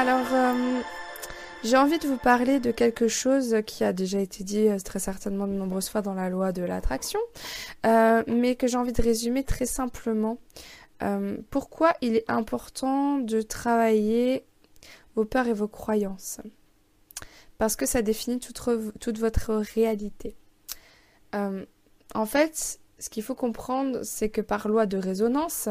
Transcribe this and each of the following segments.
Alors, euh, j'ai envie de vous parler de quelque chose qui a déjà été dit euh, très certainement de nombreuses fois dans la loi de l'attraction, euh, mais que j'ai envie de résumer très simplement. pourquoi il est important de travailler vos peurs et vos croyances? Parce que ça définit toute, toute votre réalité. en fait, ce qu'il faut comprendre, c'est que par loi de résonance,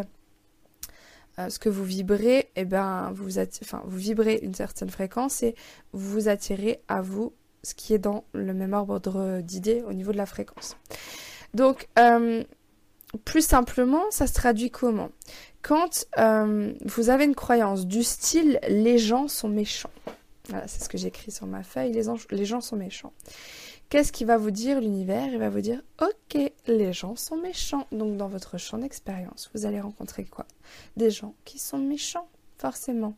euh, ce que vous vibrez, eh ben, vous, enfin, vous vibrez une certaine fréquence et vous attirez à vous ce qui est dans le même ordre d'idées au niveau de la fréquence. Donc, euh, plus simplement, ça se traduit comment? Quand euh, vous avez une croyance du style les gens sont méchants. Voilà, c'est ce que j'écris sur ma feuille, les, gens sont méchants. Qu'est-ce qui va vous dire l'univers? Il va vous dire Ok, les gens sont méchants. Donc dans votre champ d'expérience, vous allez rencontrer quoi? Des gens qui sont méchants, forcément.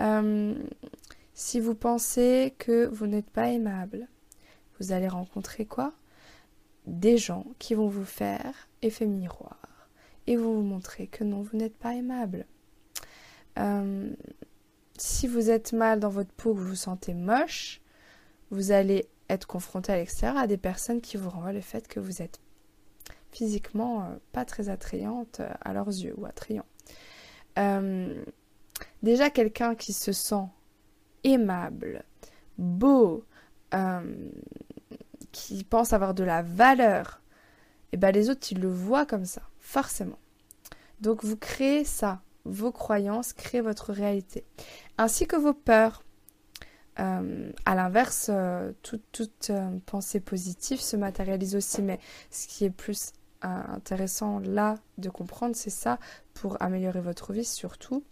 Euh, si vous pensez que vous n'êtes pas aimable, vous allez rencontrer quoi? Des gens qui vont vous faire effet miroir et vont vous montrer que non, vous n'êtes pas aimable. Euh, si vous êtes mal dans votre peau, vous vous sentez moche, vous allez être confronté à l'extérieur à des personnes qui vous renvoient le fait que vous êtes physiquement euh, pas très attrayante euh, à leurs yeux ou attrayant. Euh, déjà quelqu'un qui se sent aimable, beau, qui pense avoir de la valeur, et eh ben les autres ils le voient comme ça, forcément. Donc vous créez ça, vos croyances créent votre réalité, ainsi que vos peurs. Euh, à l'inverse, euh, toute, euh, pensée positive se matérialise aussi, mais ce qui est plus intéressant là de comprendre, c'est ça, pour améliorer votre vie surtout.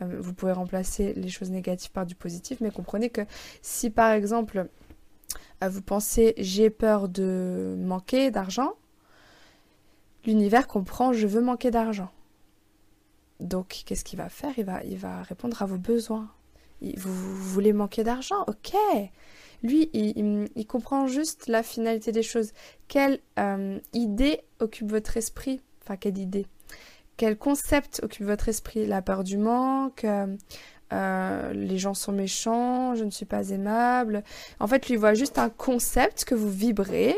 vous pouvez remplacer les choses négatives par du positif, mais comprenez que si par exemple vous pensez j'ai peur de manquer d'argent, l'univers comprend je veux manquer d'argent. Donc qu'est-ce qu'il va faire? Il va, il va répondre à vos besoins vous, voulez manquer d'argent? Ok. Lui, il, comprend juste la finalité des choses. Quelle euh, idée occupe votre esprit? Enfin, quelle idée? Quel concept occupe votre esprit? La peur du manque euh, les gens sont méchants, je ne suis pas aimable. En fait, lui voit juste un concept que vous vibrez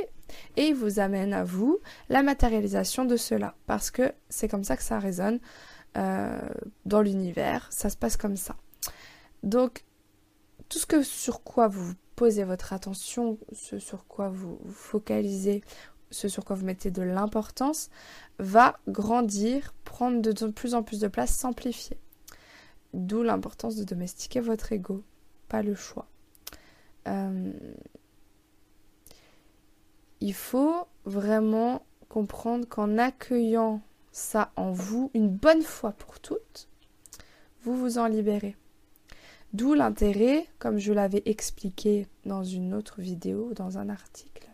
et il vous amène à vous la matérialisation de cela. Parce que c'est comme ça que ça résonne euh, dans l'univers, ça se passe comme ça. Donc, tout ce que sur quoi vous posez votre attention, ce sur quoi vous, focalisez, ce sur quoi vous mettez de l'importance, va grandir, prendre de plus en plus de place, s'amplifier. D'où l'importance de domestiquer votre ego, pas le choix. Euh, il faut vraiment comprendre qu'en accueillant ça en vous, une bonne fois pour toutes, vous vous en libérez. D'où l'intérêt, comme je l'avais expliqué dans une autre vidéo, dans un article,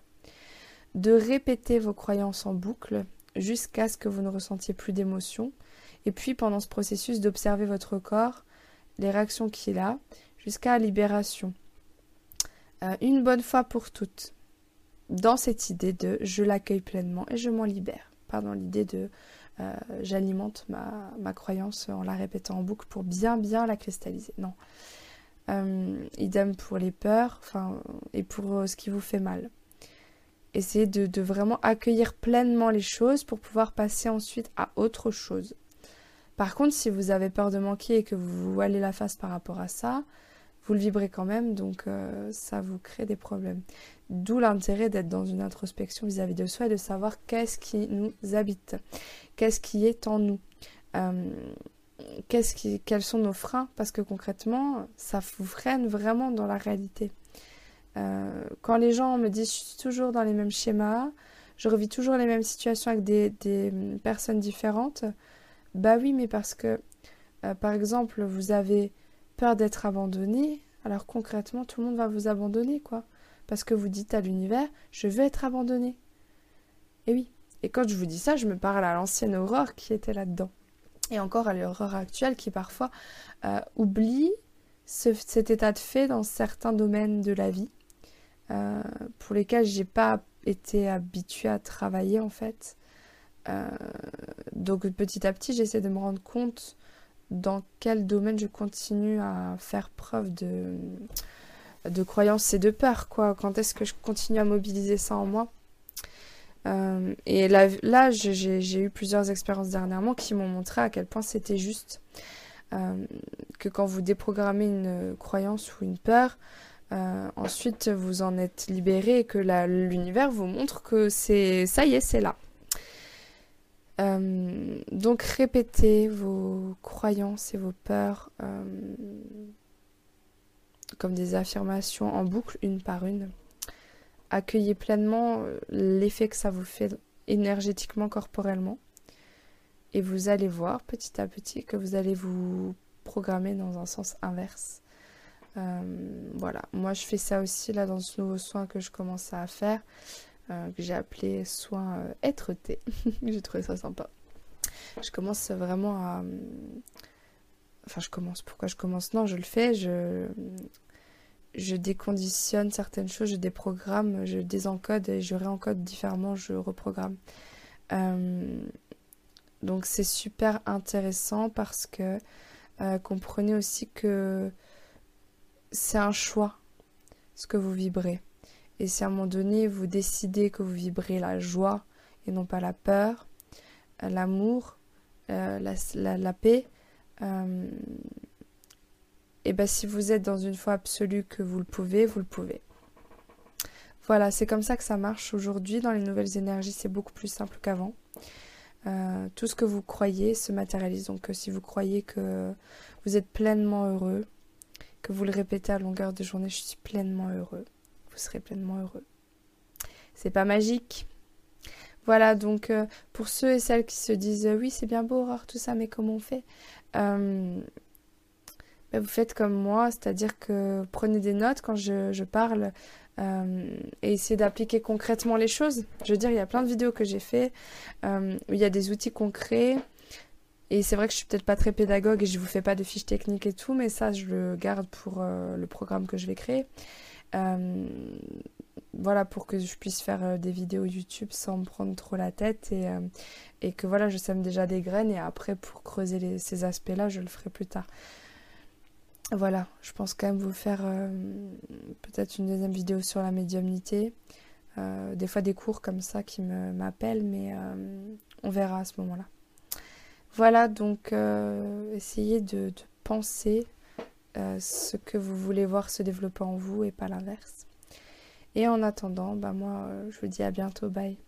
de répéter vos croyances en boucle jusqu'à ce que vous ne ressentiez plus d'émotion, et puis pendant ce processus d'observer votre corps, les réactions qu'il a, jusqu'à la libération. Euh, une bonne fois pour toutes, dans cette idée de je l'accueille pleinement et je m'en libère, pas l'idée de euh, j'alimente ma, croyance en la répétant en boucle pour bien bien la cristalliser. Non. Euh, idem pour les peurs et pour euh, ce qui vous fait mal. Essayez de, de, vraiment accueillir pleinement les choses pour pouvoir passer ensuite à autre chose. Par contre, si vous avez peur de manquer et que vous vous voilez la face par rapport à ça, vous le vibrez quand même, donc ça vous crée des problèmes. D'où l'intérêt d'être dans une introspection vis-à-vis de soi et de savoir qu'est-ce qui nous habite, qu'est-ce qui est en nous, euh, quels sont nos freins, parce que concrètement, ça vous freine vraiment dans la réalité. Euh, quand les gens me disent je suis toujours dans les mêmes schémas, je revis toujours les mêmes situations avec des, des personnes différentes, bah oui, mais parce que, euh, par exemple, vous avez peur d'être abandonné, alors concrètement, tout le monde va vous abandonner, quoi parce que vous dites à l'univers je veux être abandonné. Et oui. Et quand je vous dis ça, je me parle à l'ancienne Aurore qui était là-dedans. Et encore à l'Aurore actuelle qui parfois euh, oublie cet état de fait dans certains domaines de la vie euh, pour lesquels j'ai pas été habituée à travailler en fait. Euh, donc petit à petit, j'essaie de me rendre compte dans quel domaine je continue à faire preuve de, de croyance et de peur, quoi. Quand est-ce que je continue à mobiliser ça en moi? Euh, Et là, là j'ai eu plusieurs expériences dernièrement qui m'ont montré à quel point c'était juste. Euh, que quand vous déprogrammez une croyance ou une peur, euh, ensuite vous en êtes libéré et que l'univers vous montre que c'est ça y est, c'est là. Euh, donc répétez vos croyances et vos peurs euh, comme des affirmations en boucle, une par une. Accueillez pleinement euh, l'effet que ça vous fait énergétiquement, corporellement. Et vous allez voir petit à petit que vous allez vous programmer dans un sens inverse. voilà, moi je fais ça aussi là dans ce nouveau soin que je commence à faire. Euh, que j'ai appelé soin euh, être-té. j'ai trouvé ça sympa. Je commence vraiment à. Enfin, je commence. Pourquoi je commence? Non, je le fais. Je, déconditionne certaines choses, je déprogramme, je désencode et je réencode différemment, je reprogramme. Euh, donc c'est super intéressant parce que comprenez aussi que c'est un choix ce que vous vibrez. Et si à un moment donné vous décidez que vous vibrez la joie et non pas la peur, euh, l'amour, euh, la, paix, euh, et bien si vous êtes dans une foi absolue que vous le pouvez, vous le pouvez. Voilà, c'est comme ça que ça marche aujourd'hui. Dans les nouvelles énergies, c'est beaucoup plus simple qu'avant. tout ce que vous croyez se matérialise. Donc si vous croyez que vous êtes pleinement heureux, que vous le répétez à longueur de journée, je suis pleinement heureux vous serez pleinement heureux. C'est pas magique. Voilà, donc euh, pour ceux et celles qui se disent oui, c'est bien beau, Aurore, tout ça, mais comment on fait euh, ben, Vous faites comme moi, c'est-à-dire que prenez des notes quand je, parle euh, et essayez d'appliquer concrètement les choses. Je veux dire, il y a plein de vidéos que j'ai fait où il y a des outils concrets. Et c'est vrai que je suis peut-être pas très pédagogue et je vous fais pas de fiches techniques et tout, mais ça, je le garde pour le programme que je vais créer. Euh, voilà, pour que je puisse faire euh, des vidéos YouTube sans me prendre trop la tête et, euh, et que voilà, je sème déjà des graines et après pour creuser ces aspects-là, je le ferai plus tard. Voilà, je pense quand même vous faire peut-être une deuxième vidéo sur la médiumnité. des fois des cours comme ça qui m'appellent, mais on verra à ce moment-là. Voilà, donc essayez de penser euh, ce que vous voulez voir se développer en vous et pas l'inverse. Et en attendant, bah moi, euh, je vous dis à bientôt, bye.